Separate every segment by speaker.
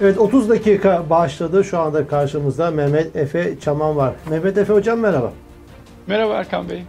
Speaker 1: Evet 30 dakika başladı. Şu anda karşımızda Mehmet Efe Çaman var. Mehmet Efe hocam merhaba.
Speaker 2: Merhaba Erkan Bey.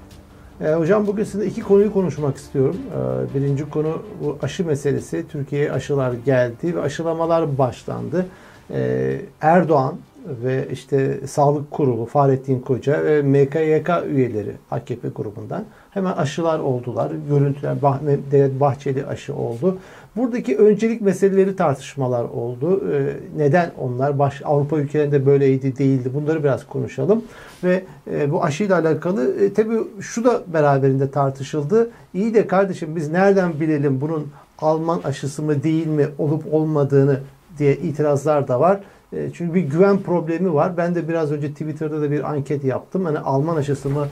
Speaker 1: Ee, hocam bugün sizinle iki konuyu konuşmak istiyorum. Ee, birinci konu bu aşı meselesi. Türkiye'ye aşılar geldi ve aşılamalar başlandı. Ee, Erdoğan ve işte Sağlık Kurulu Fahrettin Koca ve MKYK üyeleri AKP grubundan hemen aşılar oldular. Görüntüler bah Devlet Bahçeli aşı oldu. Buradaki öncelik meseleleri tartışmalar oldu. Ee, neden onlar baş Avrupa ülkelerinde böyleydi değildi bunları biraz konuşalım. Ve e, bu aşıyla alakalı e, tabii şu da beraberinde tartışıldı. İyi de kardeşim biz nereden bilelim bunun Alman aşısı mı değil mi olup olmadığını diye itirazlar da var. E, çünkü bir güven problemi var. Ben de biraz önce Twitter'da da bir anket yaptım. Hani Alman aşısı mı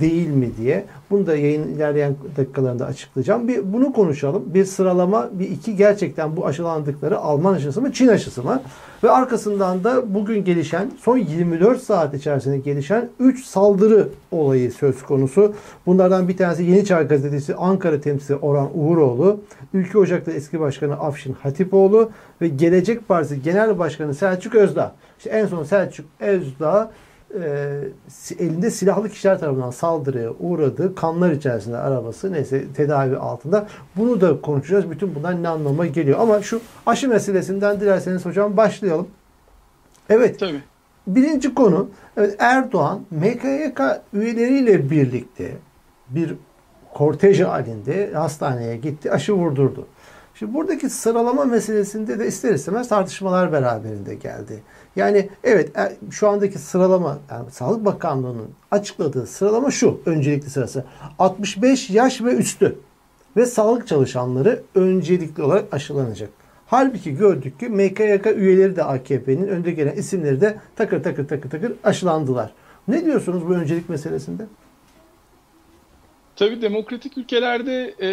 Speaker 1: değil mi diye. Bunu da yayın ilerleyen dakikalarında açıklayacağım. Bir bunu konuşalım. Bir sıralama, bir iki gerçekten bu aşılandıkları Alman aşısı mı, Çin aşısı mı? Ve arkasından da bugün gelişen, son 24 saat içerisinde gelişen 3 saldırı olayı söz konusu. Bunlardan bir tanesi Yeni Çağ Gazetesi Ankara temsilcisi Orhan Uğuroğlu, Ülke Ocak'ta eski başkanı Afşin Hatipoğlu ve Gelecek Partisi Genel Başkanı Selçuk Özdağ. İşte en son Selçuk Özdağ e, elinde silahlı kişiler tarafından saldırıya uğradı. Kanlar içerisinde arabası neyse tedavi altında. Bunu da konuşacağız. Bütün bunlar ne anlama geliyor. Ama şu aşı meselesinden dilerseniz hocam başlayalım. Evet. Tabii. Birinci konu evet Erdoğan MKYK üyeleriyle birlikte bir kortej halinde hastaneye gitti, aşı vurdurdu. Şimdi buradaki sıralama meselesinde de ister istemez tartışmalar beraberinde geldi. Yani evet e, şu andaki sıralama yani Sağlık Bakanlığı'nın açıkladığı sıralama şu öncelikli sırası. 65 yaş ve üstü ve sağlık çalışanları öncelikli olarak aşılanacak. Halbuki gördük ki MKYK üyeleri de AKP'nin önde gelen isimleri de takır takır takır takır aşılandılar. Ne diyorsunuz bu öncelik meselesinde?
Speaker 2: Tabii demokratik ülkelerde e,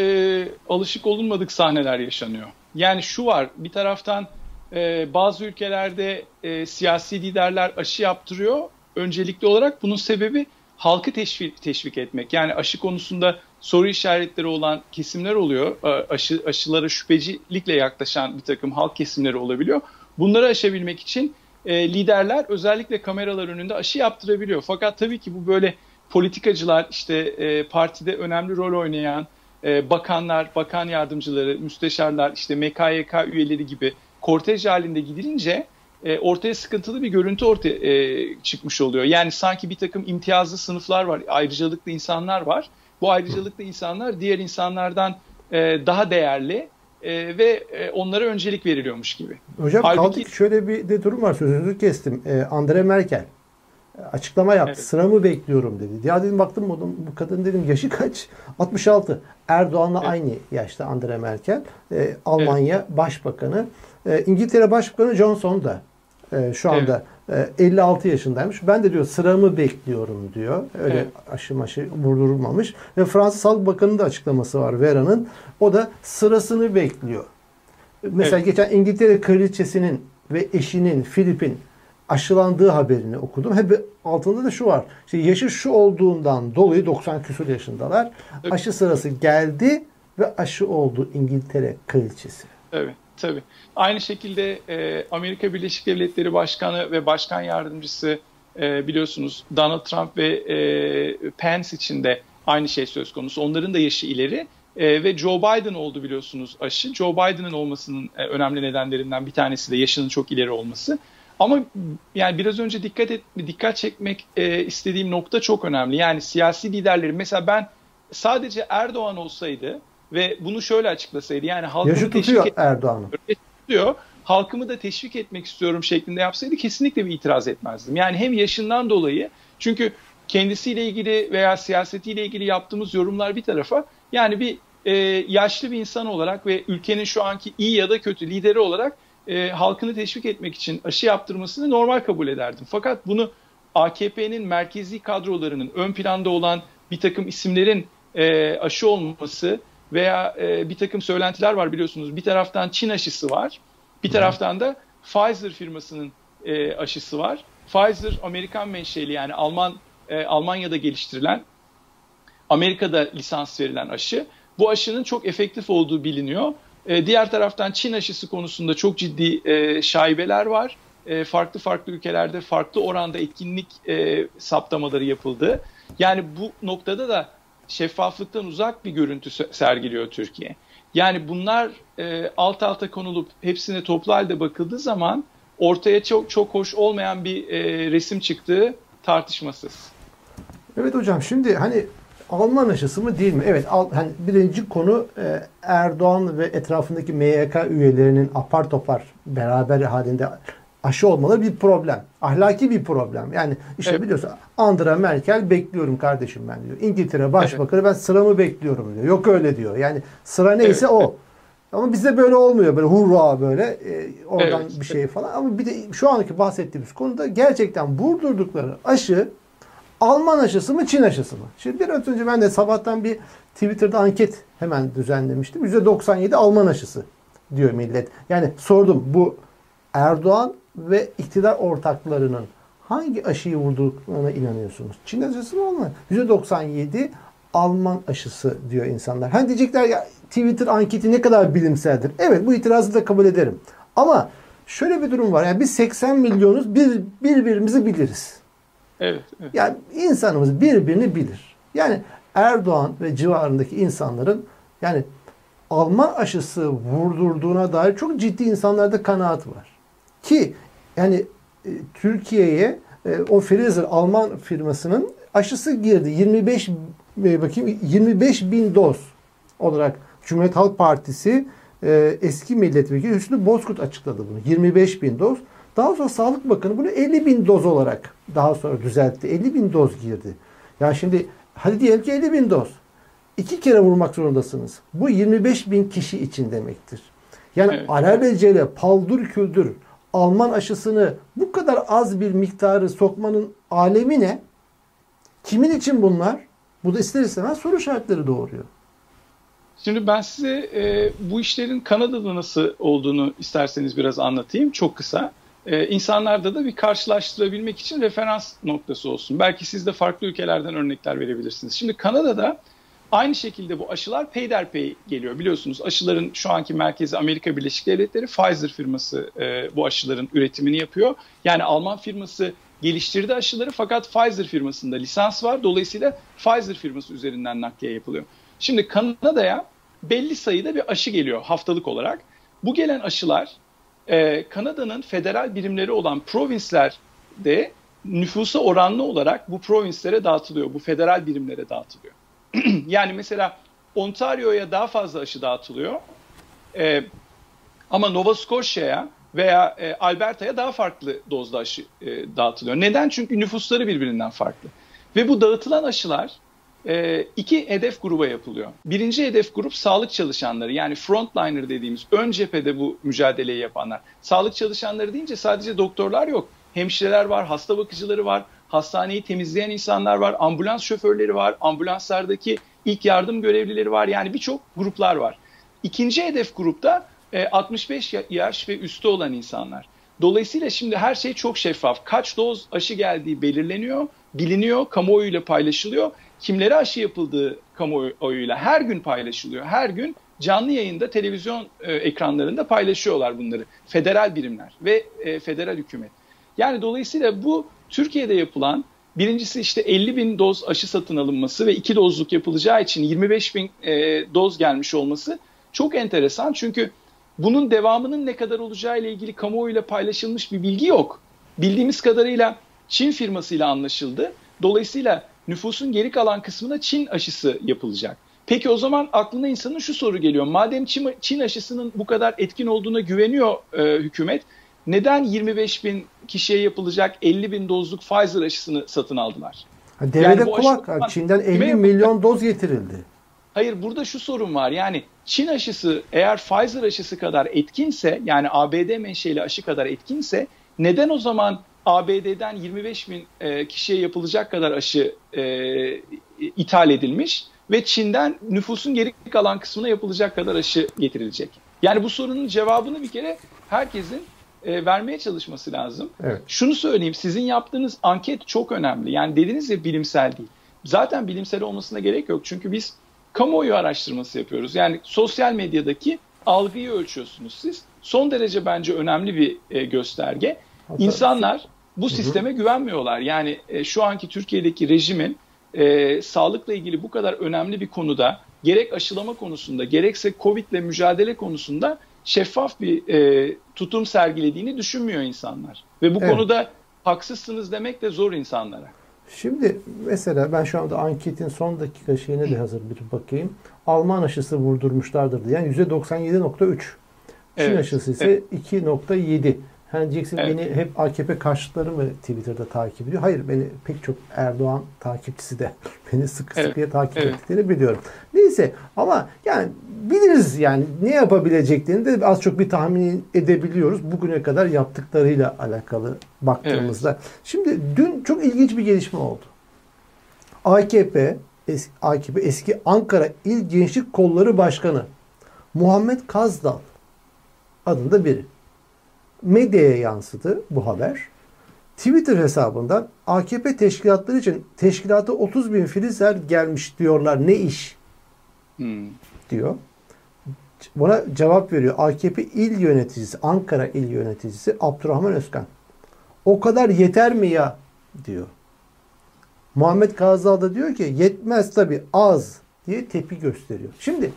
Speaker 2: alışık olunmadık sahneler yaşanıyor. Yani şu var bir taraftan e, bazı ülkelerde e, siyasi liderler aşı yaptırıyor. Öncelikli olarak bunun sebebi halkı teşvik, teşvik etmek. Yani aşı konusunda soru işaretleri olan kesimler oluyor. Aşı, aşılara şüphecilikle yaklaşan bir takım halk kesimleri olabiliyor. Bunları aşabilmek için e, liderler özellikle kameralar önünde aşı yaptırabiliyor. Fakat tabii ki bu böyle politikacılar işte e, partide önemli rol oynayan e, bakanlar, bakan yardımcıları, müsteşarlar, işte MKYK üyeleri gibi kortej halinde gidilince e, ortaya sıkıntılı bir görüntü ortaya e, çıkmış oluyor. Yani sanki bir takım imtiyazlı sınıflar var, ayrıcalıklı insanlar var. Bu ayrıcalıklı insanlar diğer insanlardan e, daha değerli e, ve e, onlara öncelik veriliyormuş gibi.
Speaker 1: Hocam Halbuki, kaldık şöyle bir de durum var sözünüzü kestim. E, Andre Merkel açıklama yaptı. Evet. Sıramı bekliyorum dedi. Ya dedim baktım bu kadın dedim yaşı kaç? 66. Erdoğan'la evet. aynı yaşta Andre Merkel. Ee, Almanya evet. Başbakanı. Ee, İngiltere Başbakanı Johnson da e, şu anda evet. e, 56 yaşındaymış. Ben de diyor sıramı bekliyorum diyor. Öyle evet. aşı maşı vurdurulmamış. Ve Fransız Sağlık Bakanı'nın da açıklaması var Vera'nın. O da sırasını bekliyor. Mesela evet. geçen İngiltere Kraliçesi'nin ve eşinin Filip'in aşılandığı haberini okudum. Hep altında da şu var. İşte yaşı şu olduğundan dolayı 90 küsur yaşındalar. Evet. Aşı sırası geldi ve aşı oldu İngiltere kraliçesi.
Speaker 2: Evet. Tabii. Aynı şekilde e, Amerika Birleşik Devletleri Başkanı ve Başkan Yardımcısı e, biliyorsunuz Donald Trump ve e, Pence için de aynı şey söz konusu. Onların da yaşı ileri e, ve Joe Biden oldu biliyorsunuz aşı. Joe Biden'ın olmasının e, önemli nedenlerinden bir tanesi de yaşının çok ileri olması. Ama yani biraz önce dikkat et, dikkat çekmek e, istediğim nokta çok önemli. Yani siyasi liderlerin mesela ben sadece Erdoğan olsaydı ve bunu şöyle açıklasaydı yani halkımı
Speaker 1: Yaşı tutuyor teşvik Erdoğan'ı.
Speaker 2: Tutuyor. Halkımı da teşvik etmek istiyorum şeklinde yapsaydı kesinlikle bir itiraz etmezdim. Yani hem yaşından dolayı çünkü kendisiyle ilgili veya siyasetiyle ilgili yaptığımız yorumlar bir tarafa yani bir e, yaşlı bir insan olarak ve ülkenin şu anki iyi ya da kötü lideri olarak e, halkını teşvik etmek için aşı yaptırmasını normal kabul ederdim. Fakat bunu AKP'nin merkezi kadrolarının ön planda olan bir takım isimlerin e, aşı olması veya e, bir takım söylentiler var biliyorsunuz. Bir taraftan Çin aşısı var, bir taraftan da Pfizer firmasının e, aşısı var. Pfizer Amerikan menşeli yani Alman e, Almanya'da geliştirilen, Amerika'da lisans verilen aşı. Bu aşının çok efektif olduğu biliniyor. E, diğer taraftan Çin aşısı konusunda çok ciddi e, şaibeler var. E, farklı farklı ülkelerde farklı oranda etkinlik e, saptamaları yapıldı. Yani bu noktada da şeffaflıktan uzak bir görüntü sergiliyor Türkiye. Yani bunlar alt alta konulup hepsine toplu halde bakıldığı zaman ortaya çok çok hoş olmayan bir resim çıktığı tartışmasız.
Speaker 1: Evet hocam şimdi hani Alman aşısı mı değil mi? Evet al, hani birinci konu e, Erdoğan ve etrafındaki MYK üyelerinin apar topar beraber halinde aşı olmaları bir problem. Ahlaki bir problem. Yani işte evet. biliyorsun Angela Merkel bekliyorum kardeşim ben diyor. İngiltere Başbakanı evet. ben sıramı bekliyorum diyor. Yok öyle diyor. Yani sıra neyse evet. o. Ama bizde böyle olmuyor. Böyle hurra böyle e, oradan evet. bir şey falan. Ama bir de şu anki bahsettiğimiz konuda gerçekten vurdurdukları aşı Alman aşısı mı Çin aşısı mı? Şimdi bir önce ben de sabahtan bir Twitter'da anket hemen düzenlemiştim. %97 Alman aşısı diyor millet. Yani sordum bu Erdoğan ve iktidar ortaklarının hangi aşıyı vurduklarına inanıyorsunuz? Çin aşısı mı Alman? %97 Alman aşısı diyor insanlar. Hani diyecekler ya Twitter anketi ne kadar bilimseldir. Evet bu itirazı da kabul ederim. Ama şöyle bir durum var. Yani biz 80 milyonuz bir, birbirimizi biliriz.
Speaker 2: Evet.
Speaker 1: Yani insanımız birbirini bilir. Yani Erdoğan ve civarındaki insanların yani Alman aşısı vurdurduğuna dair çok ciddi insanlarda kanaat var. Ki yani e, Türkiye'ye e, o Pfizer Alman firmasının aşısı girdi. 25 e, bakayım 25 bin doz olarak Cumhuriyet Halk Partisi e, eski milletvekili Hüsnü Bozkurt açıkladı bunu. 25 bin doz. Daha sonra Sağlık Bakanı bunu 50 bin doz olarak daha sonra düzeltti. 50 bin doz girdi. Yani şimdi hadi diyelim ki 50 bin doz. İki kere vurmak zorundasınız. Bu 25 bin kişi için demektir. Yani evet. alelacele paldur küldür Alman aşısını bu kadar az bir miktarı sokmanın alemi ne? Kimin için bunlar? Bu da ister istemez soru işaretleri doğuruyor.
Speaker 2: Şimdi ben size e, bu işlerin Kanada'da nasıl olduğunu isterseniz biraz anlatayım çok kısa. E, insanlarda da bir karşılaştırabilmek için referans noktası olsun. Belki siz de farklı ülkelerden örnekler verebilirsiniz. Şimdi Kanada'da aynı şekilde bu aşılar peyderpey geliyor. Biliyorsunuz aşıların şu anki merkezi Amerika Birleşik Devletleri Pfizer firması e, bu aşıların üretimini yapıyor. Yani Alman firması geliştirdi aşıları fakat Pfizer firmasında lisans var. Dolayısıyla Pfizer firması üzerinden nakliye yapılıyor. Şimdi Kanada'ya belli sayıda bir aşı geliyor haftalık olarak. Bu gelen aşılar e, Kanada'nın federal birimleri olan provinslerde nüfusa oranlı olarak bu provinslere dağıtılıyor. Bu federal birimlere dağıtılıyor. yani mesela Ontario'ya daha fazla aşı dağıtılıyor. E, ama Nova Scotia'ya veya e, Alberta'ya daha farklı dozda aşı e, dağıtılıyor. Neden? Çünkü nüfusları birbirinden farklı. Ve bu dağıtılan aşılar e, iki hedef gruba yapılıyor. Birinci hedef grup sağlık çalışanları yani frontliner dediğimiz ön cephede bu mücadeleyi yapanlar. Sağlık çalışanları deyince sadece doktorlar yok. Hemşireler var, hasta bakıcıları var, hastaneyi temizleyen insanlar var, ambulans şoförleri var, ambulanslardaki ilk yardım görevlileri var. Yani birçok gruplar var. İkinci hedef grupta 65 e, yaş ve üstü olan insanlar. Dolayısıyla şimdi her şey çok şeffaf. Kaç doz aşı geldiği belirleniyor, biliniyor, kamuoyuyla paylaşılıyor. Kimlere aşı yapıldığı kamuoyuyla her gün paylaşılıyor. Her gün canlı yayında televizyon e, ekranlarında paylaşıyorlar bunları. Federal birimler ve e, federal hükümet. Yani dolayısıyla bu Türkiye'de yapılan birincisi işte 50 bin doz aşı satın alınması ve iki dozluk yapılacağı için 25 bin e, doz gelmiş olması çok enteresan. Çünkü bunun devamının ne kadar olacağı ile ilgili kamuoyuyla paylaşılmış bir bilgi yok. Bildiğimiz kadarıyla Çin firmasıyla anlaşıldı. Dolayısıyla nüfusun geri kalan kısmına Çin aşısı yapılacak. Peki o zaman aklına insanın şu soru geliyor. Madem Çin, Çin aşısının bu kadar etkin olduğuna güveniyor e, hükümet, neden 25 bin kişiye yapılacak 50 bin dozluk Pfizer aşısını satın aldılar?
Speaker 1: Ha, devrede yani kulak. Aşı, Çin'den 50 milyon doz getirildi.
Speaker 2: Hayır burada şu sorun var. Yani Çin aşısı eğer Pfizer aşısı kadar etkinse yani ABD menşeli aşı kadar etkinse neden o zaman ABD'den 25 bin e, kişiye yapılacak kadar aşı e, ithal edilmiş ve Çin'den nüfusun geri kalan kısmına yapılacak kadar aşı getirilecek. Yani bu sorunun cevabını bir kere herkesin e, vermeye çalışması lazım. Evet. Şunu söyleyeyim sizin yaptığınız anket çok önemli. Yani dediniz ya bilimsel değil. Zaten bilimsel olmasına gerek yok. Çünkü biz kamuoyu araştırması yapıyoruz. Yani sosyal medyadaki algıyı ölçüyorsunuz siz. Son derece bence önemli bir e, gösterge. Hatta, İnsanlar bu sisteme hı hı. güvenmiyorlar. Yani e, şu anki Türkiye'deki rejimin e, sağlıkla ilgili bu kadar önemli bir konuda gerek aşılama konusunda gerekse Covid ile mücadele konusunda şeffaf bir e, tutum sergilediğini düşünmüyor insanlar. Ve bu evet. konuda haksızsınız demek de zor insanlara.
Speaker 1: Şimdi mesela ben şu anda anketin son dakika şeyine de hazır bir bakayım. Alman aşısı vurdurmuşlardır Yani %97.3. Çin evet. aşısı ise evet. 2.7. Hani diyeceksin evet. beni hep AKP karşıtları mı Twitter'da takip ediyor? Hayır beni pek çok Erdoğan takipçisi de beni sıkı evet. sıkıya takip evet. ettiklerini biliyorum. Neyse ama yani biliriz yani ne yapabileceklerini de az çok bir tahmin edebiliyoruz. Bugüne kadar yaptıklarıyla alakalı baktığımızda. Evet. Şimdi dün çok ilginç bir gelişme oldu. AKP eski, AKP eski Ankara İl Gençlik Kolları Başkanı Muhammed Kazdal adında biri medyaya yansıdı bu haber. Twitter hesabından AKP teşkilatları için teşkilata 30 bin filizler gelmiş diyorlar ne iş hmm. diyor. Buna cevap veriyor AKP il yöneticisi Ankara il yöneticisi Abdurrahman Özkan. O kadar yeter mi ya diyor. Muhammed Kazal da diyor ki yetmez tabi az diye tepki gösteriyor. Şimdi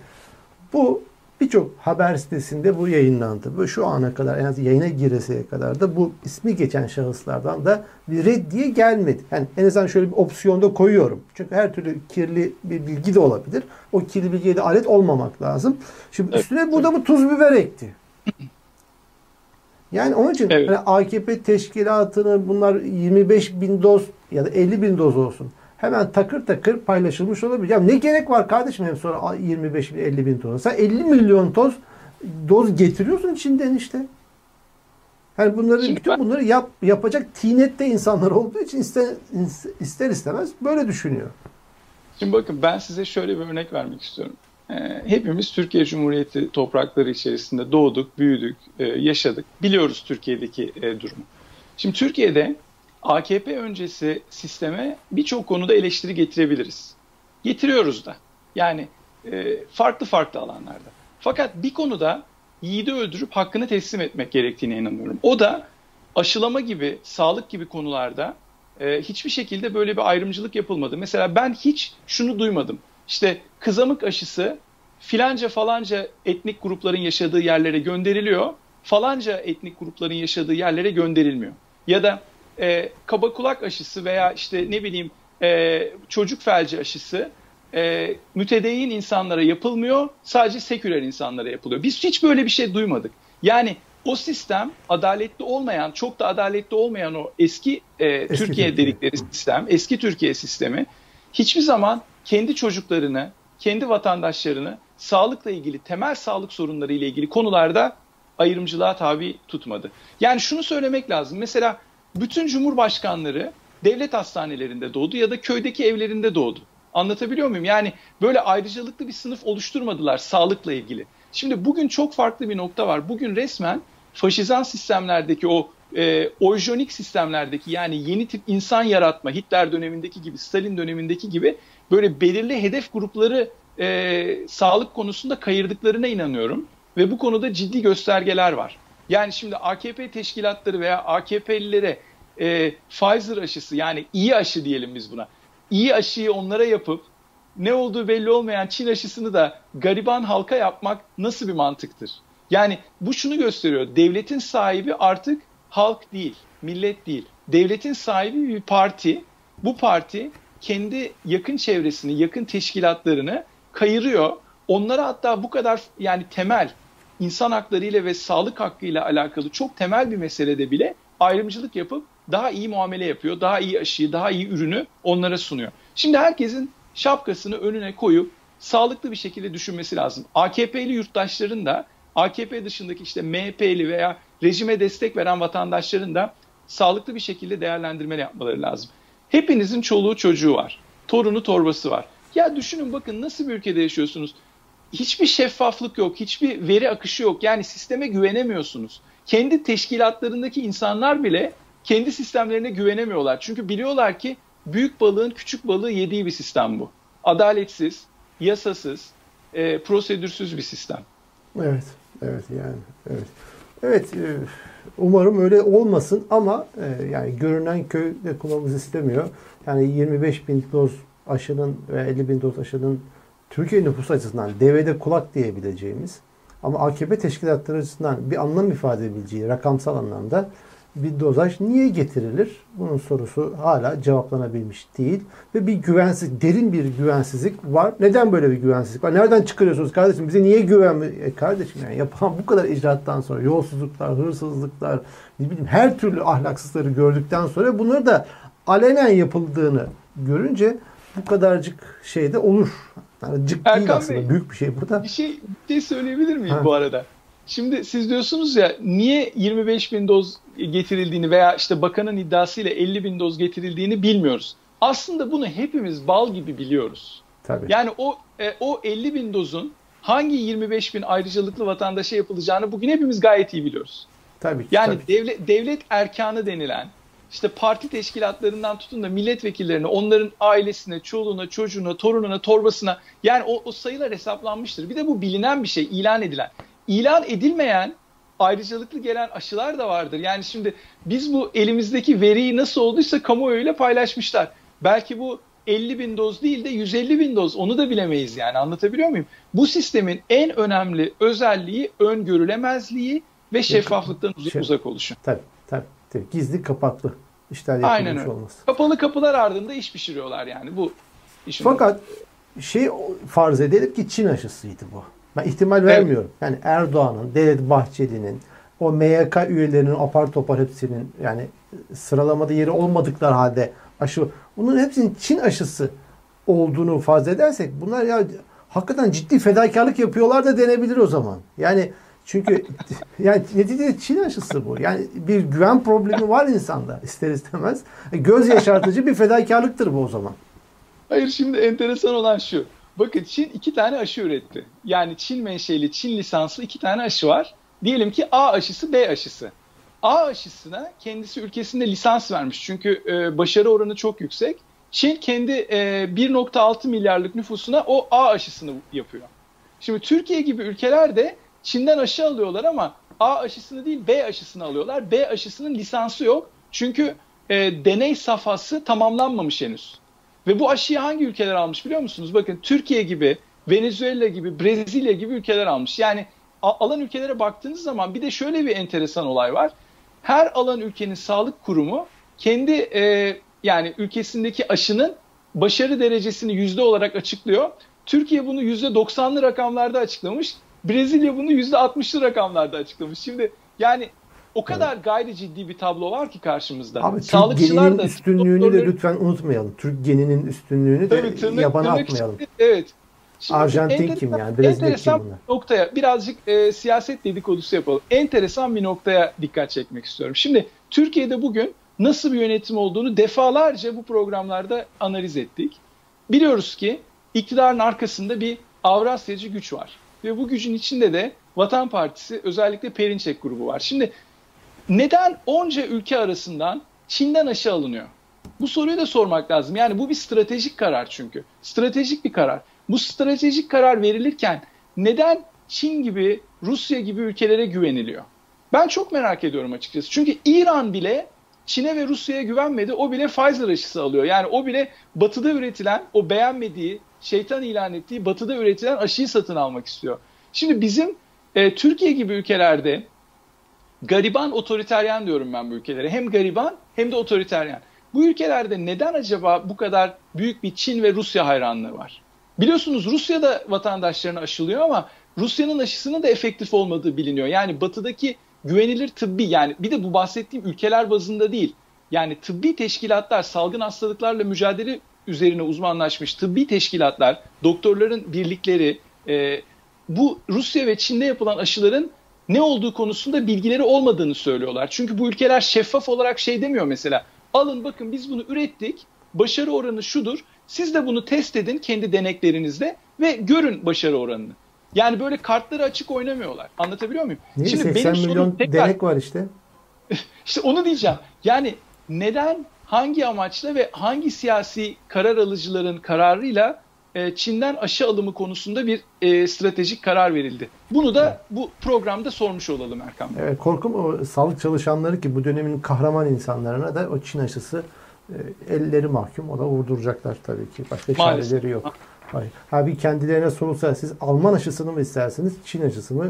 Speaker 1: bu Birçok haber sitesinde bu yayınlandı. Ve şu ana kadar en az yayına gireseye kadar da bu ismi geçen şahıslardan da bir reddiye gelmedi. Yani en azından şöyle bir opsiyonda koyuyorum. Çünkü her türlü kirli bir bilgi de olabilir. O kirli bilgiye de alet olmamak lazım. Şimdi üstüne bu da bu tuz biber ekti. Yani onun için evet. hani AKP teşkilatını bunlar 25 bin doz ya da 50 bin doz olsun hemen takır takır paylaşılmış olabilir. Ya ne gerek var kardeşim hem sonra 25 bin 50 bin toz. Sen 50 milyon toz doz getiriyorsun içinden işte. Yani bunları Şimdi bütün bunları yap, yapacak tinette insanlar olduğu için ister, ister istemez böyle düşünüyor.
Speaker 2: Şimdi bakın ben size şöyle bir örnek vermek istiyorum. Ee, hepimiz Türkiye Cumhuriyeti toprakları içerisinde doğduk, büyüdük, e, yaşadık. Biliyoruz Türkiye'deki e, durumu. Şimdi Türkiye'de AKP öncesi sisteme birçok konuda eleştiri getirebiliriz. Getiriyoruz da. Yani e, farklı farklı alanlarda. Fakat bir konuda yiğidi öldürüp hakkını teslim etmek gerektiğine inanıyorum. O da aşılama gibi, sağlık gibi konularda e, hiçbir şekilde böyle bir ayrımcılık yapılmadı. Mesela ben hiç şunu duymadım. İşte kızamık aşısı filanca falanca etnik grupların yaşadığı yerlere gönderiliyor, falanca etnik grupların yaşadığı yerlere gönderilmiyor. Ya da e, kaba kulak aşısı veya işte ne bileyim e, çocuk felci aşısı e, mütedeyyin insanlara yapılmıyor. Sadece seküler insanlara yapılıyor. Biz hiç böyle bir şey duymadık. Yani o sistem adaletli olmayan, çok da adaletli olmayan o eski, e, eski Türkiye, Türkiye dedikleri sistem, eski Türkiye sistemi hiçbir zaman kendi çocuklarını, kendi vatandaşlarını sağlıkla ilgili, temel sağlık sorunları ile ilgili konularda ayrımcılığa tabi tutmadı. Yani şunu söylemek lazım. Mesela bütün cumhurbaşkanları devlet hastanelerinde doğdu ya da köydeki evlerinde doğdu. Anlatabiliyor muyum? Yani böyle ayrıcalıklı bir sınıf oluşturmadılar sağlıkla ilgili. Şimdi bugün çok farklı bir nokta var. Bugün resmen faşizan sistemlerdeki o e, ojonik sistemlerdeki yani yeni tip insan yaratma Hitler dönemindeki gibi Stalin dönemindeki gibi böyle belirli hedef grupları e, sağlık konusunda kayırdıklarına inanıyorum. Ve bu konuda ciddi göstergeler var. Yani şimdi AKP teşkilatları veya AKP'lilere e, Pfizer aşısı yani iyi aşı diyelim biz buna. İyi aşıyı onlara yapıp ne olduğu belli olmayan Çin aşısını da gariban halka yapmak nasıl bir mantıktır? Yani bu şunu gösteriyor. Devletin sahibi artık halk değil, millet değil. Devletin sahibi bir parti. Bu parti kendi yakın çevresini, yakın teşkilatlarını kayırıyor. Onlara hatta bu kadar yani temel insan hakları ile ve sağlık hakkı ile alakalı çok temel bir meselede bile ayrımcılık yapıp daha iyi muamele yapıyor, daha iyi aşıyı, daha iyi ürünü onlara sunuyor. Şimdi herkesin şapkasını önüne koyup sağlıklı bir şekilde düşünmesi lazım. AKP'li yurttaşların da AKP dışındaki işte MHP'li veya rejime destek veren vatandaşların da sağlıklı bir şekilde değerlendirme yapmaları lazım. Hepinizin çoluğu çocuğu var. Torunu torbası var. Ya düşünün bakın nasıl bir ülkede yaşıyorsunuz hiçbir şeffaflık yok, hiçbir veri akışı yok. Yani sisteme güvenemiyorsunuz. Kendi teşkilatlarındaki insanlar bile kendi sistemlerine güvenemiyorlar. Çünkü biliyorlar ki büyük balığın küçük balığı yediği bir sistem bu. Adaletsiz, yasasız, e, prosedürsüz bir sistem.
Speaker 1: Evet, evet yani evet. Evet, e, umarım öyle olmasın ama e, yani görünen köy de kılavuz istemiyor. Yani 25 bin doz aşının ve 50 bin doz aşının Türkiye nüfusu açısından devrede kulak diyebileceğimiz ama AKP teşkilatları açısından bir anlam ifade edebileceği rakamsal anlamda bir dozaj niye getirilir? Bunun sorusu hala cevaplanabilmiş değil. Ve bir güvensiz, derin bir güvensizlik var. Neden böyle bir güvensizlik var? Nereden çıkarıyorsunuz kardeşim? Bize niye güvenmiyor? E kardeşim yani yapan bu kadar icraattan sonra yolsuzluklar, hırsızlıklar, ne bileyim her türlü ahlaksızları gördükten sonra bunları da alenen yapıldığını görünce bu kadarcık şey de olur. Yani cık Erkan değil aslında. Bey, Büyük bir şey burada.
Speaker 2: Bir şey, bir şey söyleyebilir miyim ha. bu arada? Şimdi siz diyorsunuz ya niye 25 bin doz getirildiğini veya işte bakanın iddiasıyla 50 bin doz getirildiğini bilmiyoruz. Aslında bunu hepimiz bal gibi biliyoruz. Tabii. Yani o e, o 50 bin dozun hangi 25 bin ayrıcalıklı vatandaşa yapılacağını bugün hepimiz gayet iyi biliyoruz. Tabii. Yani tabii. devlet devlet erkanı denilen işte parti teşkilatlarından tutun da milletvekillerine, onların ailesine, çoluğuna, çocuğuna, torununa, torbasına yani o, o sayılar hesaplanmıştır. Bir de bu bilinen bir şey, ilan edilen. İlan edilmeyen ayrıcalıklı gelen aşılar da vardır. Yani şimdi biz bu elimizdeki veriyi nasıl olduysa kamuoyuyla paylaşmışlar. Belki bu 50 bin doz değil de 150 bin doz onu da bilemeyiz yani anlatabiliyor muyum? Bu sistemin en önemli özelliği öngörülemezliği ve şeffaflıktan uzak, şey, uzak oluşu.
Speaker 1: Tabii, tabii tabii. Gizli kapaklı işler yapılmış Aynen öyle. olması.
Speaker 2: Kapalı kapılar ardında iş pişiriyorlar yani bu.
Speaker 1: Işin Fakat olması. şey farz edelim ki Çin aşısıydı bu. Ben ihtimal vermiyorum. Evet. Yani Erdoğan'ın, Devlet Bahçeli'nin, o MYK üyelerinin apar topar hepsinin yani sıralamada yeri olmadıkları halde aşı bunun hepsinin Çin aşısı olduğunu farz edersek bunlar ya hakikaten ciddi fedakarlık yapıyorlar da denebilir o zaman. Yani çünkü yani neticede Çin aşısı bu. Yani bir güven problemi var insanda ister istemez. E, göz yaşartıcı bir fedakarlıktır bu o zaman.
Speaker 2: Hayır şimdi enteresan olan şu. Bakın Çin iki tane aşı üretti. Yani Çin menşeli, Çin lisanslı iki tane aşı var. Diyelim ki A aşısı, B aşısı. A aşısına kendisi ülkesinde lisans vermiş. Çünkü e, başarı oranı çok yüksek. Çin kendi e, 1.6 milyarlık nüfusuna o A aşısını yapıyor. Şimdi Türkiye gibi ülkeler de Çin'den aşı alıyorlar ama A aşısını değil B aşısını alıyorlar. B aşısının lisansı yok. Çünkü e, deney safhası tamamlanmamış henüz. Ve bu aşıyı hangi ülkeler almış biliyor musunuz? Bakın Türkiye gibi, Venezuela gibi, Brezilya gibi ülkeler almış. Yani alan ülkelere baktığınız zaman bir de şöyle bir enteresan olay var. Her alan ülkenin sağlık kurumu kendi e, yani ülkesindeki aşının başarı derecesini yüzde olarak açıklıyor. Türkiye bunu yüzde 90'lı rakamlarda açıklamış. Brezilya bunu yüzde 60'lı rakamlarda açıklamış. Şimdi yani o kadar evet. gayri ciddi bir tablo var ki karşımızda.
Speaker 1: Abi Türk geninin da, üstünlüğünü doktorları... de lütfen unutmayalım. Türk geninin üstünlüğünü de Tabii, tırnak, yabana tırnak atmayalım. Işte,
Speaker 2: evet.
Speaker 1: Şimdi Arjantin kim yani? Brezilya kim bunlar?
Speaker 2: noktaya birazcık e, siyaset dedikodusu yapalım. Enteresan bir noktaya dikkat çekmek istiyorum. Şimdi Türkiye'de bugün nasıl bir yönetim olduğunu defalarca bu programlarda analiz ettik. Biliyoruz ki iktidarın arkasında bir Avrasyacı güç var. Ve bu gücün içinde de Vatan Partisi özellikle Perinçek grubu var. Şimdi neden onca ülke arasından Çin'den aşı alınıyor? Bu soruyu da sormak lazım. Yani bu bir stratejik karar çünkü. Stratejik bir karar. Bu stratejik karar verilirken neden Çin gibi, Rusya gibi ülkelere güveniliyor? Ben çok merak ediyorum açıkçası. Çünkü İran bile Çin'e ve Rusya'ya güvenmedi. O bile Pfizer aşısı alıyor. Yani o bile batıda üretilen, o beğenmediği, şeytan ilan ettiği batıda üretilen aşıyı satın almak istiyor. Şimdi bizim e, Türkiye gibi ülkelerde gariban otoriteryen diyorum ben bu ülkelere. Hem gariban hem de otoriteryen. Bu ülkelerde neden acaba bu kadar büyük bir Çin ve Rusya hayranlığı var? Biliyorsunuz Rusya da vatandaşlarını aşılıyor ama Rusya'nın aşısının da efektif olmadığı biliniyor. Yani batıdaki güvenilir tıbbi yani bir de bu bahsettiğim ülkeler bazında değil. Yani tıbbi teşkilatlar salgın hastalıklarla mücadele üzerine uzmanlaşmış tıbbi teşkilatlar, doktorların birlikleri e, bu Rusya ve Çin'de yapılan aşıların ne olduğu konusunda bilgileri olmadığını söylüyorlar. Çünkü bu ülkeler şeffaf olarak şey demiyor mesela. Alın bakın biz bunu ürettik. Başarı oranı şudur. Siz de bunu test edin kendi deneklerinizde ve görün başarı oranını. Yani böyle kartları açık oynamıyorlar. Anlatabiliyor muyum?
Speaker 1: Niye? Şimdi 80 benim milyon tekrar, denek var işte.
Speaker 2: İşte onu diyeceğim. Yani neden, hangi amaçla ve hangi siyasi karar alıcıların kararıyla e, Çin'den aşı alımı konusunda bir e, stratejik karar verildi. Bunu da bu programda sormuş olalım Erkan
Speaker 1: Bey. Evet, korkum o sağlık çalışanları ki bu dönemin kahraman insanlarına da o Çin aşısı e, elleri mahkum. O da vurduracaklar tabii ki. Başka Maalesef. çareleri yok. Hayır. Ha bir kendilerine sorulsa siz Alman aşısını mı istersiniz, Çin aşısı mı?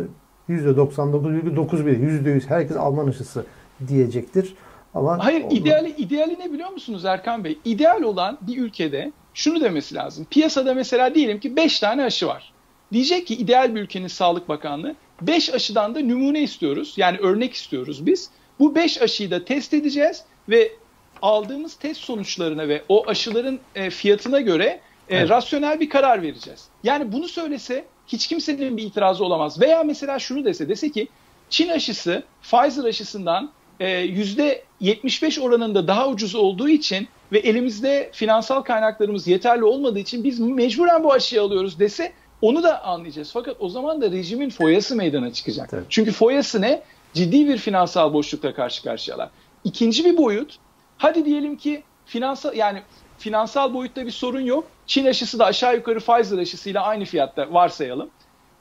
Speaker 1: %99,91, %100 herkes Alman aşısı diyecektir. Ama
Speaker 2: Hayır, olmaz. ideali ideali ne biliyor musunuz Erkan Bey? İdeal olan bir ülkede şunu demesi lazım. Piyasada mesela diyelim ki 5 tane aşı var. Diyecek ki ideal bir ülkenin Sağlık Bakanlığı 5 aşıdan da numune istiyoruz. Yani örnek istiyoruz biz. Bu 5 aşıyı da test edeceğiz ve aldığımız test sonuçlarına ve o aşıların e, fiyatına göre evet. rasyonel bir karar vereceğiz. Yani bunu söylese hiç kimsenin bir itirazı olamaz. Veya mesela şunu dese, dese ki Çin aşısı Pfizer aşısından %75 e, oranında daha ucuz olduğu için ve elimizde finansal kaynaklarımız yeterli olmadığı için biz mecburen bu aşıyı alıyoruz dese onu da anlayacağız. Fakat o zaman da rejimin foyası meydana çıkacak. Tabii. Çünkü foyası ne? Ciddi bir finansal boşlukla karşı karşıyalar. İkinci bir boyut, hadi diyelim ki finansal yani finansal boyutta bir sorun yok. Çin aşısı da aşağı yukarı Pfizer aşısıyla aynı fiyatta varsayalım.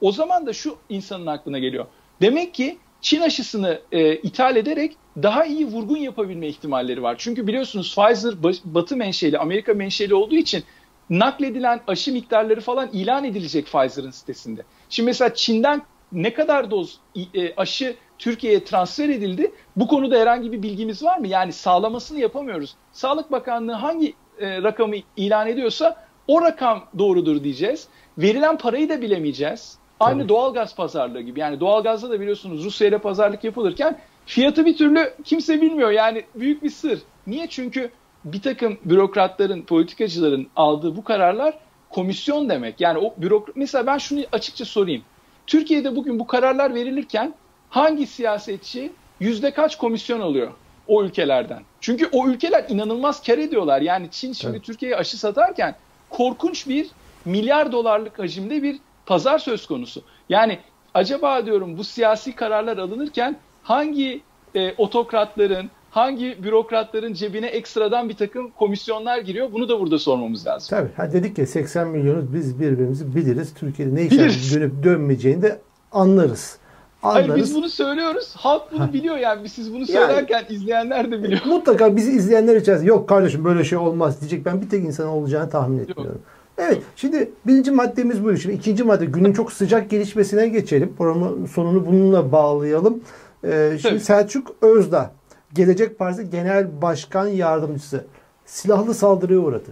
Speaker 2: O zaman da şu insanın aklına geliyor. Demek ki Çin aşısını e, ithal ederek daha iyi vurgun yapabilme ihtimalleri var. Çünkü biliyorsunuz Pfizer batı menşeli, Amerika menşeli olduğu için nakledilen aşı miktarları falan ilan edilecek Pfizer'ın sitesinde. Şimdi mesela Çin'den ne kadar doz e, aşı Türkiye'ye transfer edildi? Bu konuda herhangi bir bilgimiz var mı? Yani sağlamasını yapamıyoruz. Sağlık Bakanlığı hangi e, rakamı ilan ediyorsa o rakam doğrudur diyeceğiz. Verilen parayı da bilemeyeceğiz. Aynı Tabii. doğalgaz pazarlığı gibi. Yani doğalgazda da biliyorsunuz Rusya ile pazarlık yapılırken fiyatı bir türlü kimse bilmiyor. Yani büyük bir sır. Niye? Çünkü bir takım bürokratların, politikacıların aldığı bu kararlar komisyon demek. Yani o bürokrat mesela ben şunu açıkça sorayım. Türkiye'de bugün bu kararlar verilirken hangi siyasetçi yüzde kaç komisyon alıyor o ülkelerden? Çünkü o ülkeler inanılmaz kar ediyorlar. Yani Çin şimdi evet. Türkiye'ye aşı satarken korkunç bir milyar dolarlık hacimde bir pazar söz konusu. Yani acaba diyorum bu siyasi kararlar alınırken hangi e, otokratların, hangi bürokratların cebine ekstradan bir takım komisyonlar giriyor? Bunu da burada sormamız lazım.
Speaker 1: Tabii. Ha dedik ya 80 milyonuz biz birbirimizi biliriz. Türkiye'de ne işler dönüp dönmeyeceğini de anlarız.
Speaker 2: Anlarız. Hayır biz bunu söylüyoruz. Halk bunu biliyor yani. Siz bunu söylerken yani, izleyenler de biliyor.
Speaker 1: Mutlaka bizi izleyenler içerisinde yok kardeşim böyle şey olmaz diyecek. Ben bir tek insan olacağını tahmin etmiyorum. Yok. Evet şimdi birinci maddemiz bu. Şimdi ikinci madde günün çok sıcak gelişmesine geçelim. Programın sonunu bununla bağlayalım. Ee, şimdi evet. Selçuk Özdağ Gelecek Partisi Genel Başkan Yardımcısı silahlı saldırıya uğradı.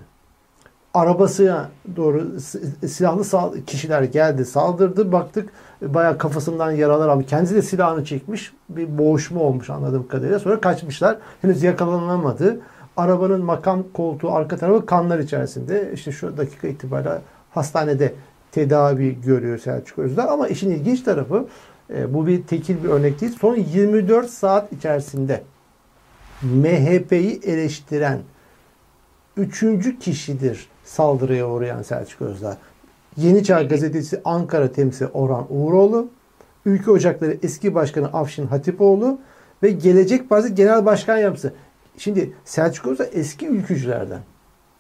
Speaker 1: Arabasına doğru silahlı kişiler geldi saldırdı. Baktık bayağı kafasından yaralar almış. Kendisi de silahını çekmiş. Bir boğuşma olmuş anladığım kadarıyla. Sonra kaçmışlar. Henüz yakalanamadı. Arabanın makam koltuğu arka tarafı kanlar içerisinde. İşte şu dakika itibariyle hastanede tedavi görüyor Selçuk Özdağ. Ama işin ilginç tarafı e, bu bir tekil bir örnek değil. Son 24 saat içerisinde MHP'yi eleştiren üçüncü kişidir saldırıya uğrayan Selçuk Özdağ. Yeni Çağ Gazetesi Ankara temsilcisi Orhan Uğuroğlu, Ülke Ocakları eski başkanı Afşin Hatipoğlu ve Gelecek Partisi Genel Başkan Yardımcısı. Şimdi Selçuk Özdağ eski ülkücülerden.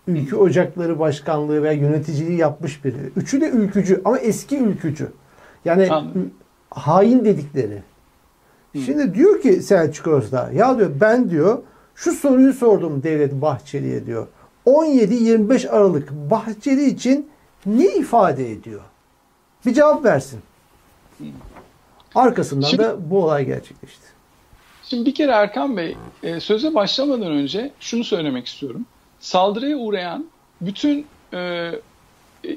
Speaker 1: Ülkü Ocakları Başkanlığı veya yöneticiliği yapmış biri. Üçü de ülkücü ama eski ülkücü. Yani Anladım. hain dedikleri. Şimdi diyor ki Selçuk Özdağ ya diyor ben diyor şu soruyu sordum Devlet Bahçeli'ye diyor. 17-25 Aralık Bahçeli için ne ifade ediyor? Bir cevap versin. Arkasından şimdi, da bu olay gerçekleşti.
Speaker 2: Şimdi bir kere Erkan Bey e, söze başlamadan önce şunu söylemek istiyorum. Saldırıya uğrayan bütün e,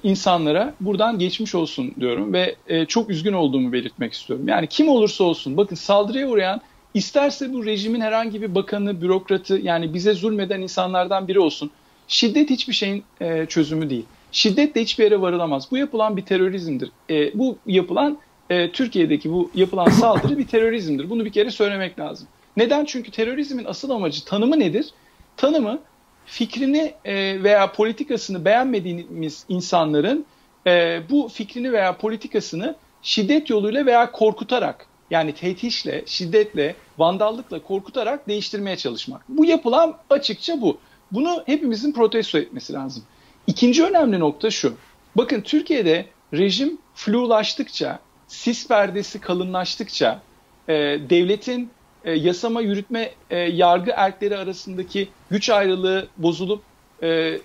Speaker 2: insanlara buradan geçmiş olsun diyorum ve e, çok üzgün olduğumu belirtmek istiyorum. Yani kim olursa olsun bakın saldırıya uğrayan isterse bu rejimin herhangi bir bakanı, bürokratı yani bize zulmeden insanlardan biri olsun. Şiddet hiçbir şeyin e, çözümü değil. Şiddet de hiçbir yere varılamaz. Bu yapılan bir terörizmdir. E, bu yapılan e, Türkiye'deki bu yapılan saldırı bir terörizmdir. Bunu bir kere söylemek lazım. Neden? Çünkü terörizmin asıl amacı tanımı nedir? Tanımı fikrini e, veya politikasını beğenmediğimiz insanların e, bu fikrini veya politikasını şiddet yoluyla veya korkutarak yani tehdişle, şiddetle, vandallıkla korkutarak değiştirmeye çalışmak. Bu yapılan açıkça bu. Bunu hepimizin protesto etmesi lazım. İkinci önemli nokta şu. Bakın Türkiye'de rejim flulaştıkça, sis perdesi kalınlaştıkça, e, devletin e, yasama, yürütme, e, yargı erkleri arasındaki güç ayrılığı bozulup e,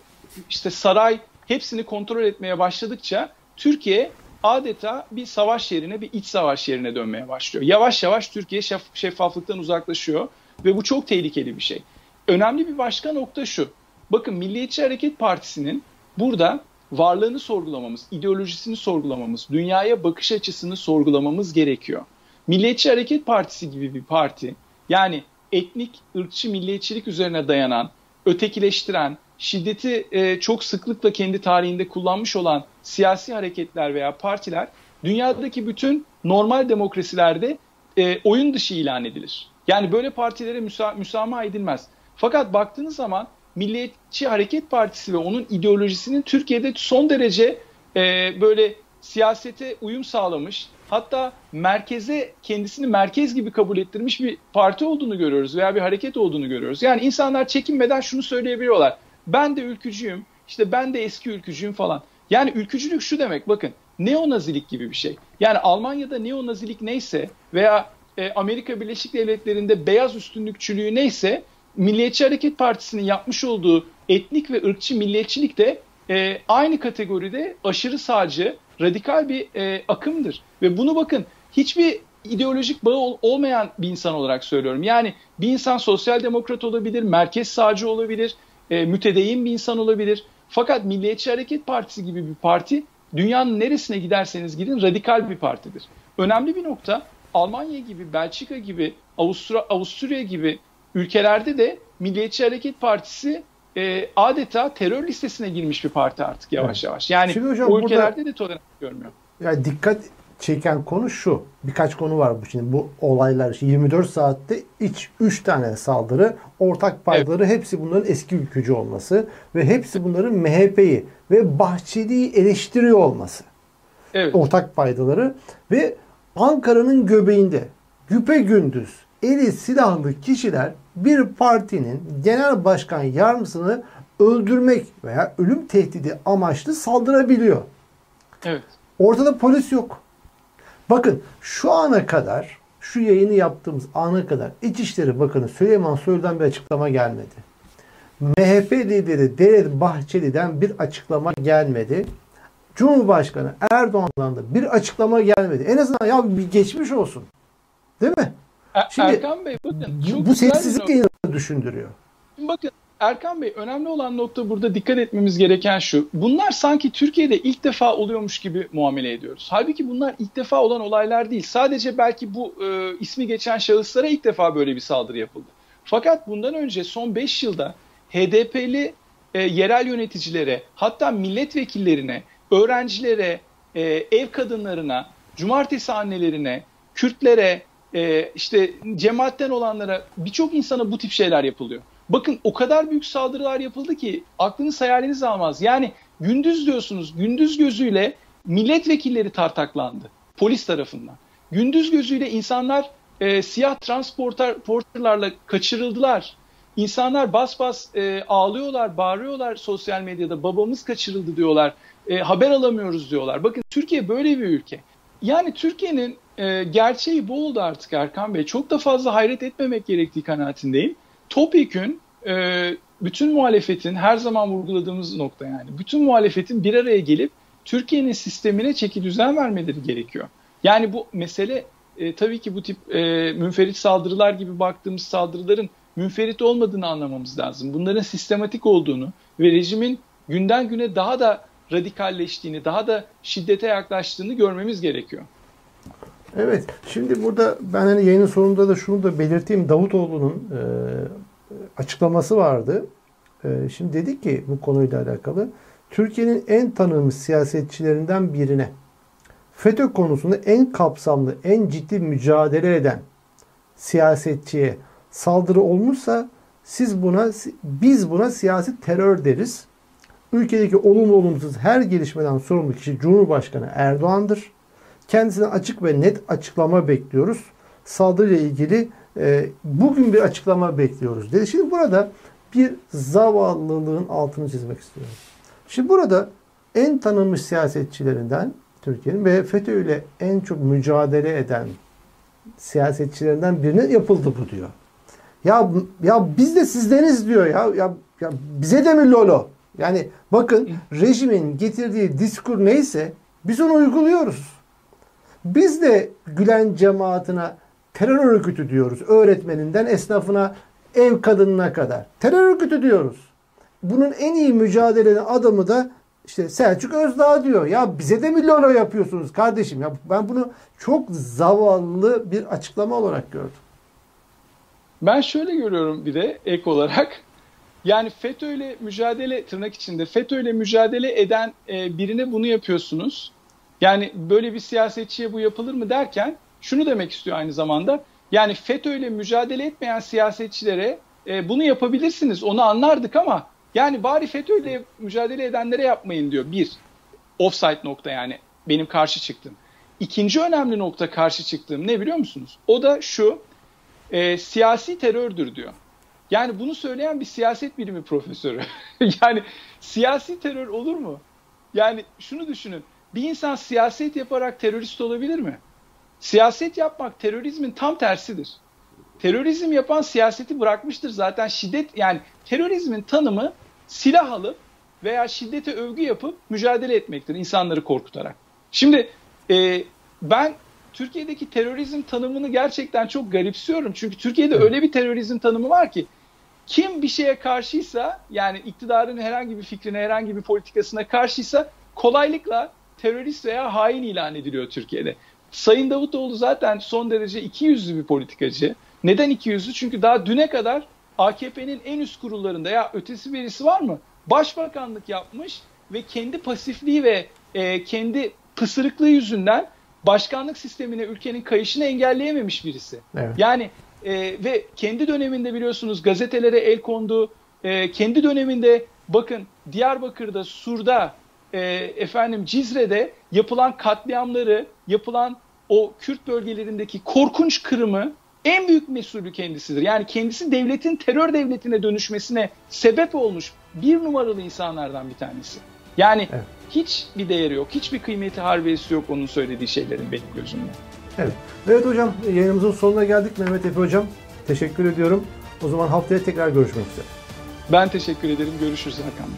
Speaker 2: işte saray hepsini kontrol etmeye başladıkça Türkiye adeta bir savaş yerine, bir iç savaş yerine dönmeye başlıyor. Yavaş yavaş Türkiye şef, şeffaflıktan uzaklaşıyor ve bu çok tehlikeli bir şey. Önemli bir başka nokta şu. Bakın Milliyetçi Hareket Partisi'nin burada varlığını sorgulamamız, ideolojisini sorgulamamız, dünyaya bakış açısını sorgulamamız gerekiyor. Milliyetçi Hareket Partisi gibi bir parti, yani etnik, ırkçı milliyetçilik üzerine dayanan, ötekileştiren, şiddeti e, çok sıklıkla kendi tarihinde kullanmış olan siyasi hareketler veya partiler dünyadaki bütün normal demokrasilerde e, oyun dışı ilan edilir. Yani böyle partilere müsa müsamaha edilmez. Fakat baktığınız zaman Milliyetçi Hareket Partisi ve onun ideolojisinin Türkiye'de son derece e, böyle siyasete uyum sağlamış, hatta merkeze kendisini merkez gibi kabul ettirmiş bir parti olduğunu görüyoruz veya bir hareket olduğunu görüyoruz. Yani insanlar çekinmeden şunu söyleyebiliyorlar. Ben de ülkücüyüm, işte ben de eski ülkücüyüm falan. Yani ülkücülük şu demek bakın neonazilik gibi bir şey. Yani Almanya'da neonazilik neyse veya e, Amerika Birleşik Devletleri'nde beyaz üstünlükçülüğü neyse Milliyetçi Hareket Partisi'nin yapmış olduğu etnik ve ırkçı milliyetçilik de e, aynı kategoride aşırı sağcı, radikal bir e, akımdır. Ve bunu bakın hiçbir ideolojik bağı ol, olmayan bir insan olarak söylüyorum. Yani bir insan sosyal demokrat olabilir, merkez sağcı olabilir, e, mütedeyyin bir insan olabilir. Fakat Milliyetçi Hareket Partisi gibi bir parti dünyanın neresine giderseniz gidin radikal bir partidir. Önemli bir nokta Almanya gibi, Belçika gibi, Avusturya, Avusturya gibi ülkelerde de Milliyetçi Hareket Partisi e, adeta terör listesine girmiş bir parti artık yavaş evet. yavaş. Yani Şimdi hocam, o ülkelerde burada, de tolerans görmüyor.
Speaker 1: Yani dikkat çeken konu şu. Birkaç konu var bu şimdi bu olaylar. Işte 24 saatte iç 3 tane saldırı, ortak paydaları evet. hepsi bunların eski ülkücü olması ve hepsi bunların MHP'yi ve Bahçeli'yi eleştiriyor olması. Evet. Ortak paydaları ve Ankara'nın göbeğinde güpe gündüz eli silahlı kişiler bir partinin genel başkan yardımcısını öldürmek veya ölüm tehdidi amaçlı saldırabiliyor.
Speaker 2: Evet.
Speaker 1: Ortada polis yok. Bakın şu ana kadar şu yayını yaptığımız ana kadar İçişleri Bakanı Süleyman Soylu'dan bir açıklama gelmedi. MHP lideri Devlet Bahçeli'den bir açıklama gelmedi. Cumhurbaşkanı Erdoğan'dan da bir açıklama gelmedi. En azından ya bir geçmiş olsun. Değil mi?
Speaker 2: Er, Şimdi, Erkan Bey bakın.
Speaker 1: Çok bu sessizlik yayını düşündürüyor.
Speaker 2: Bakın Erkan Bey önemli olan nokta burada dikkat etmemiz gereken şu. Bunlar sanki Türkiye'de ilk defa oluyormuş gibi muamele ediyoruz. Halbuki bunlar ilk defa olan olaylar değil. Sadece belki bu e, ismi geçen şahıslara ilk defa böyle bir saldırı yapıldı. Fakat bundan önce son 5 yılda HDP'li e, yerel yöneticilere hatta milletvekillerine, öğrencilere, e, ev kadınlarına, cumartesi annelerine, Kürtlere, e, işte cemaatten olanlara birçok insana bu tip şeyler yapılıyor. Bakın o kadar büyük saldırılar yapıldı ki aklınız hayaliniz almaz. Yani gündüz diyorsunuz gündüz gözüyle milletvekilleri tartaklandı polis tarafından. Gündüz gözüyle insanlar e, siyah transporterlarla kaçırıldılar. İnsanlar bas bas e, ağlıyorlar, bağırıyorlar sosyal medyada. Babamız kaçırıldı diyorlar. E, haber alamıyoruz diyorlar. Bakın Türkiye böyle bir ülke. Yani Türkiye'nin e, gerçeği bu oldu artık Erkan Bey. Çok da fazla hayret etmemek gerektiği kanaatindeyim. Topyekün e, bütün muhalefetin her zaman vurguladığımız nokta yani. Bütün muhalefetin bir araya gelip Türkiye'nin sistemine çeki düzen vermeleri gerekiyor. Yani bu mesele e, tabii ki bu tip e, münferit saldırılar gibi baktığımız saldırıların münferit olmadığını anlamamız lazım. Bunların sistematik olduğunu ve rejimin günden güne daha da radikalleştiğini, daha da şiddete yaklaştığını görmemiz gerekiyor.
Speaker 1: Evet. Şimdi burada ben hani yayının sonunda da şunu da belirteyim. Davutoğlu'nun e, açıklaması vardı. E, şimdi dedi ki bu konuyla alakalı Türkiye'nin en tanınmış siyasetçilerinden birine FETÖ konusunda en kapsamlı, en ciddi mücadele eden siyasetçiye saldırı olmuşsa siz buna biz buna siyasi terör deriz. Ülkedeki olumlu olumsuz her gelişmeden sorumlu kişi Cumhurbaşkanı Erdoğan'dır. Kendisine açık ve net açıklama bekliyoruz. Saldırıyla ilgili e, bugün bir açıklama bekliyoruz dedi. Şimdi burada bir zavallılığın altını çizmek istiyorum. Şimdi burada en tanınmış siyasetçilerinden Türkiye'nin ve FETÖ ile en çok mücadele eden siyasetçilerinden birine yapıldı bu diyor. Ya ya biz de sizdeniz diyor ya. Ya, ya bize de mi lolo? Yani bakın rejimin getirdiği diskur neyse biz onu uyguluyoruz. Biz de Gülen cemaatine terör örgütü diyoruz. Öğretmeninden esnafına, ev kadınına kadar. Terör örgütü diyoruz. Bunun en iyi mücadele adamı da işte Selçuk Özdağ diyor. Ya bize de mi lolo yapıyorsunuz kardeşim? Ya ben bunu çok zavallı bir açıklama olarak gördüm.
Speaker 2: Ben şöyle görüyorum bir de ek olarak. Yani FETÖ ile mücadele tırnak içinde FETÖ ile mücadele eden e, birine bunu yapıyorsunuz. Yani böyle bir siyasetçiye bu yapılır mı derken şunu demek istiyor aynı zamanda. Yani FETÖ ile mücadele etmeyen siyasetçilere e, bunu yapabilirsiniz onu anlardık ama yani bari FETÖ ile mücadele edenlere yapmayın diyor. Bir, offside nokta yani benim karşı çıktım. İkinci önemli nokta karşı çıktığım ne biliyor musunuz? O da şu, e, siyasi terördür diyor. Yani bunu söyleyen bir siyaset bilimi profesörü. yani siyasi terör olur mu? Yani şunu düşünün. Bir insan siyaset yaparak terörist olabilir mi? Siyaset yapmak terörizmin tam tersidir. Terörizm yapan siyaseti bırakmıştır zaten şiddet yani terörizmin tanımı silah alıp veya şiddete övgü yapıp mücadele etmektir insanları korkutarak. Şimdi e, ben Türkiye'deki terörizm tanımını gerçekten çok garipsiyorum. Çünkü Türkiye'de öyle bir terörizm tanımı var ki kim bir şeye karşıysa yani iktidarın herhangi bir fikrine herhangi bir politikasına karşıysa kolaylıkla terörist veya hain ilan ediliyor Türkiye'de. Sayın Davutoğlu zaten son derece iki yüzlü bir politikacı. Neden iki yüzlü? Çünkü daha düne kadar AKP'nin en üst kurullarında ya ötesi birisi var mı? Başbakanlık yapmış ve kendi pasifliği ve e, kendi pısırıklığı yüzünden başkanlık sistemine ülkenin kayışını engelleyememiş birisi. Evet. Yani e, ve kendi döneminde biliyorsunuz gazetelere el kondu. E, kendi döneminde bakın Diyarbakır'da, Sur'da, e, efendim Cizre'de yapılan katliamları, yapılan o Kürt bölgelerindeki korkunç kırımı en büyük mesulü kendisidir. Yani kendisi devletin terör devletine dönüşmesine sebep olmuş bir numaralı insanlardan bir tanesi. Yani evet. hiç bir değeri yok, hiçbir kıymeti harbiyesi yok onun söylediği şeylerin benim gözümde.
Speaker 1: Evet. Evet hocam yayınımızın sonuna geldik Mehmet Efe hocam. Teşekkür ediyorum. O zaman haftaya tekrar görüşmek üzere.
Speaker 2: Ben teşekkür ederim. Görüşürüz Hakan